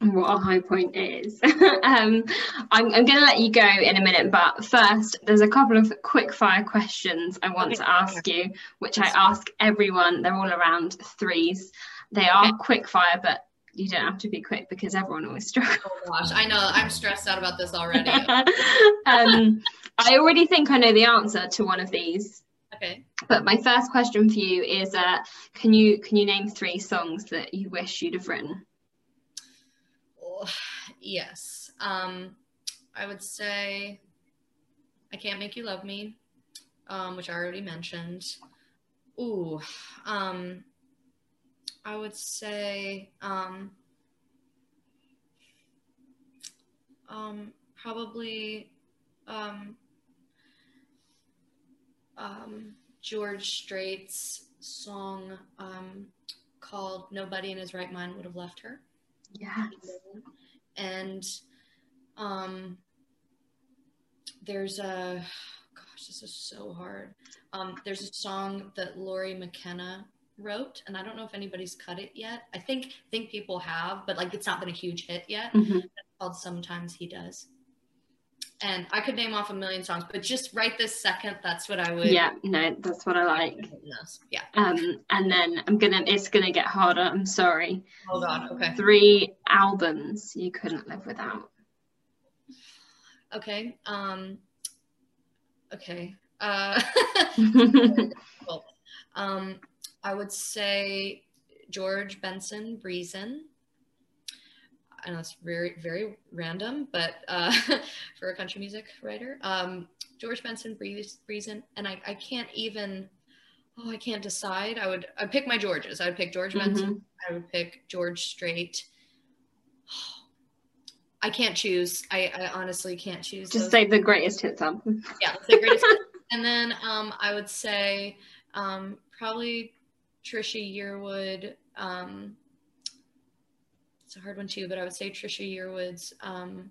what a high point is. um, I'm, I'm going to let you go in a minute, but first, there's a couple of quick fire questions I want okay. to ask you, which I ask everyone. They're all around threes. They are okay. quick fire, but you don't have to be quick because everyone always struggles. Oh gosh, I know. I'm stressed out about this already. um, I already think I know the answer to one of these. Okay. But my first question for you is uh, can you can you name three songs that you wish you'd have written? Yes. Um, I would say I Can't Make You Love Me, um, which I already mentioned. Ooh, um, I would say um, um, probably um, um, George Strait's song um, called "Nobody in His Right Mind Would Have Left Her," Yes. and um, there's a gosh, this is so hard. Um, there's a song that Lori McKenna wrote, and I don't know if anybody's cut it yet. I think think people have, but like it's not been a huge hit yet. Mhm. It's called "Sometimes He Does." And I could name off a million songs, but just right this second, that's what I would. Yeah, no, that's what I like. Yeah. Um, and then I'm gonna, it's gonna get harder. I'm sorry. Oh God. Okay. Three albums you couldn't live without. Okay. Um. Okay. Uh. um. I would say George Benson Breezin'. I know it's very very random, but uh, for a country music writer, um, George Benson Breeze, Breezin', and I, I can't even. Oh, I can't decide. I would I'd pick my Georges. I would pick George Benson. I would pick George Strait. I can't choose. I, I honestly can't choose. Just those. say the greatest hits album. yeah, the greatest. and then um, I would say um, probably Trisha Yearwood. Um, it's a hard one too, but I would say Trisha Yearwood's. Um,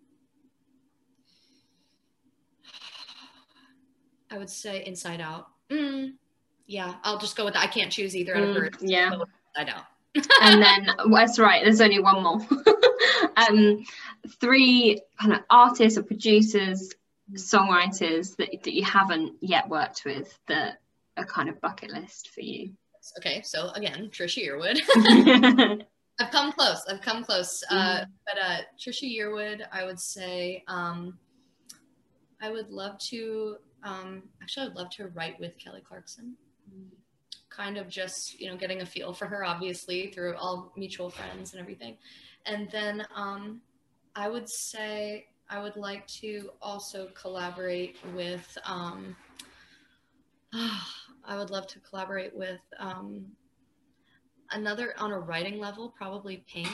I would say Inside Out. Mm, yeah, I'll just go with that. I can't choose either out of Mm, her. yeah. Inside Out. and then well, that's right there's only one more um three kind of artists or producers songwriters that, that you haven't yet worked with that are kind of bucket list for you Okay, so again, Trisha Yearwood. I've come close. I've come close. Uh, but uh, Trisha Yearwood, I would say, um, I would love to. Um, actually, I would love to write with Kelly Clarkson. Kind of just you know getting a feel for her, obviously through all mutual friends and everything. And then um, I would say I would like to also collaborate with. Um, I would love to collaborate with um, another on a writing level, probably Pink.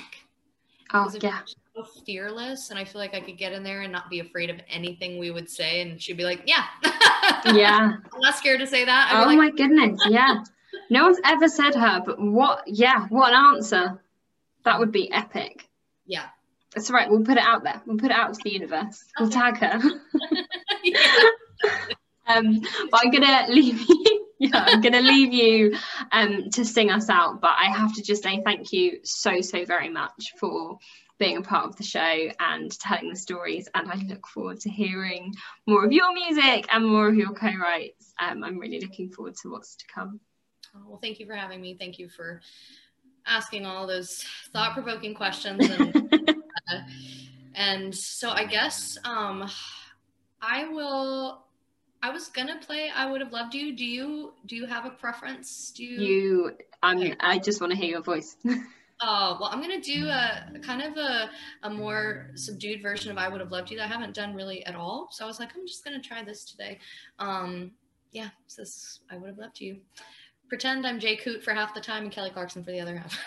oh yeah so fearless, and I feel like I could get in there and not be afraid of anything we would say, and she'd be like, "Yeah, yeah I'm not scared to say that." I'd oh like, my goodness yeah no one's ever said her but what yeah what an answer that would be epic "Yeah, that's right we'll put it out there we'll put it out to the universe we'll Okay. tag her yeah. um, but I'm gonna leave you. Yeah, I'm gonna leave you um, to sing us out. But I have to just say thank you so so very much for being a part of the show and telling the stories. And I look forward to hearing more of your music and more of your co-writes. Um, I'm really looking forward to what's to come. Oh, well, thank you for having me. Thank you for asking all those thought-provoking questions and uh, and so I guess um, I will. I was gonna play. I would have loved you. Do you do you have a preference? Do you? You, I'm. I just want to hear your voice. Oh well, I'm gonna do a kind of a, a more subdued version of "I Would Have Loved You" that I haven't done really at all. So I was like, I'm just gonna try this today. Um, yeah, so this "I Would Have Loved You." Pretend I'm Jake Hoot for half the time and Kelly Clarkson for the other half.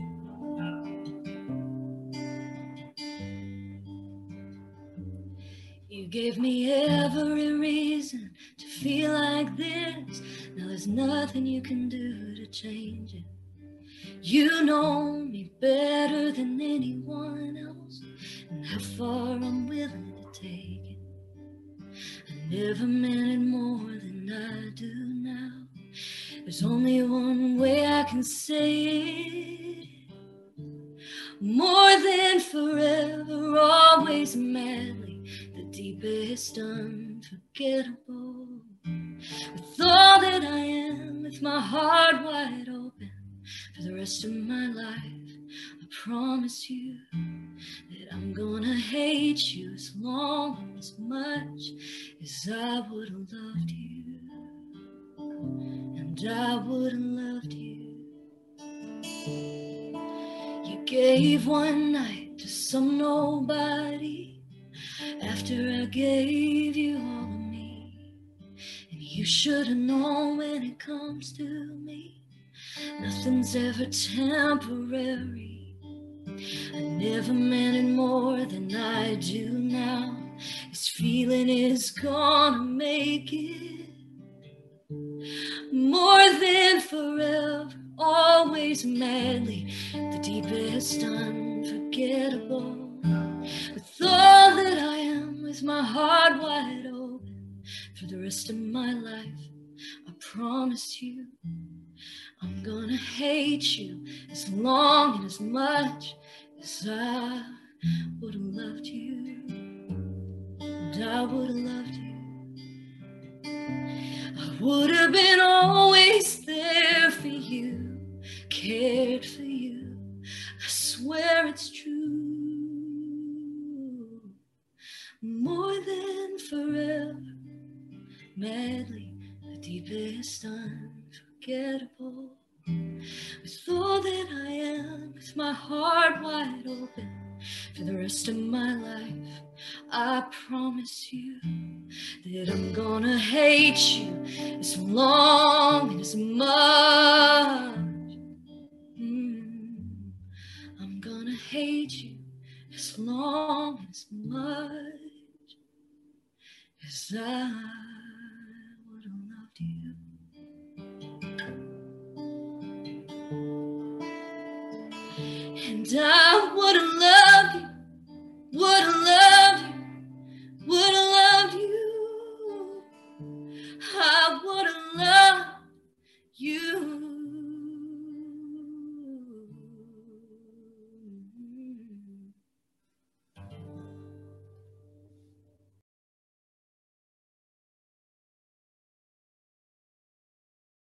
gave me every reason to feel like this. Now there's nothing you can do to change it. You know me better than anyone else, and how far I'm willing to take it. I never meant it more than I do now. There's only one way I can say it. More than forever, always the deepest unforgettable. With all that I am, with my heart wide open for the rest of my life, I promise you that I'm gonna hate you as long, as much as I would have loved you. And I would have loved you. You gave one night to some nobody after I gave you all of me. And you should have known when it comes to me, nothing's ever temporary. I never meant it more than I do now. This feeling is gonna make it more than forever, always madly, the deepest, unforgettable. Rest of my life, I promise you. I'm gonna hate you as long and as much as I would have loved you. And I would have loved you. I would have been always there for you, cared for you. I swear it's true. More than forever, madly, the deepest unforgettable. With all that I am, with my heart wide open for the rest of my life, I promise you that I'm gonna hate you as long and as much. Mm. I'm gonna hate you as long and as much as I And I wouldn't love you, wouldn't love you, wouldn't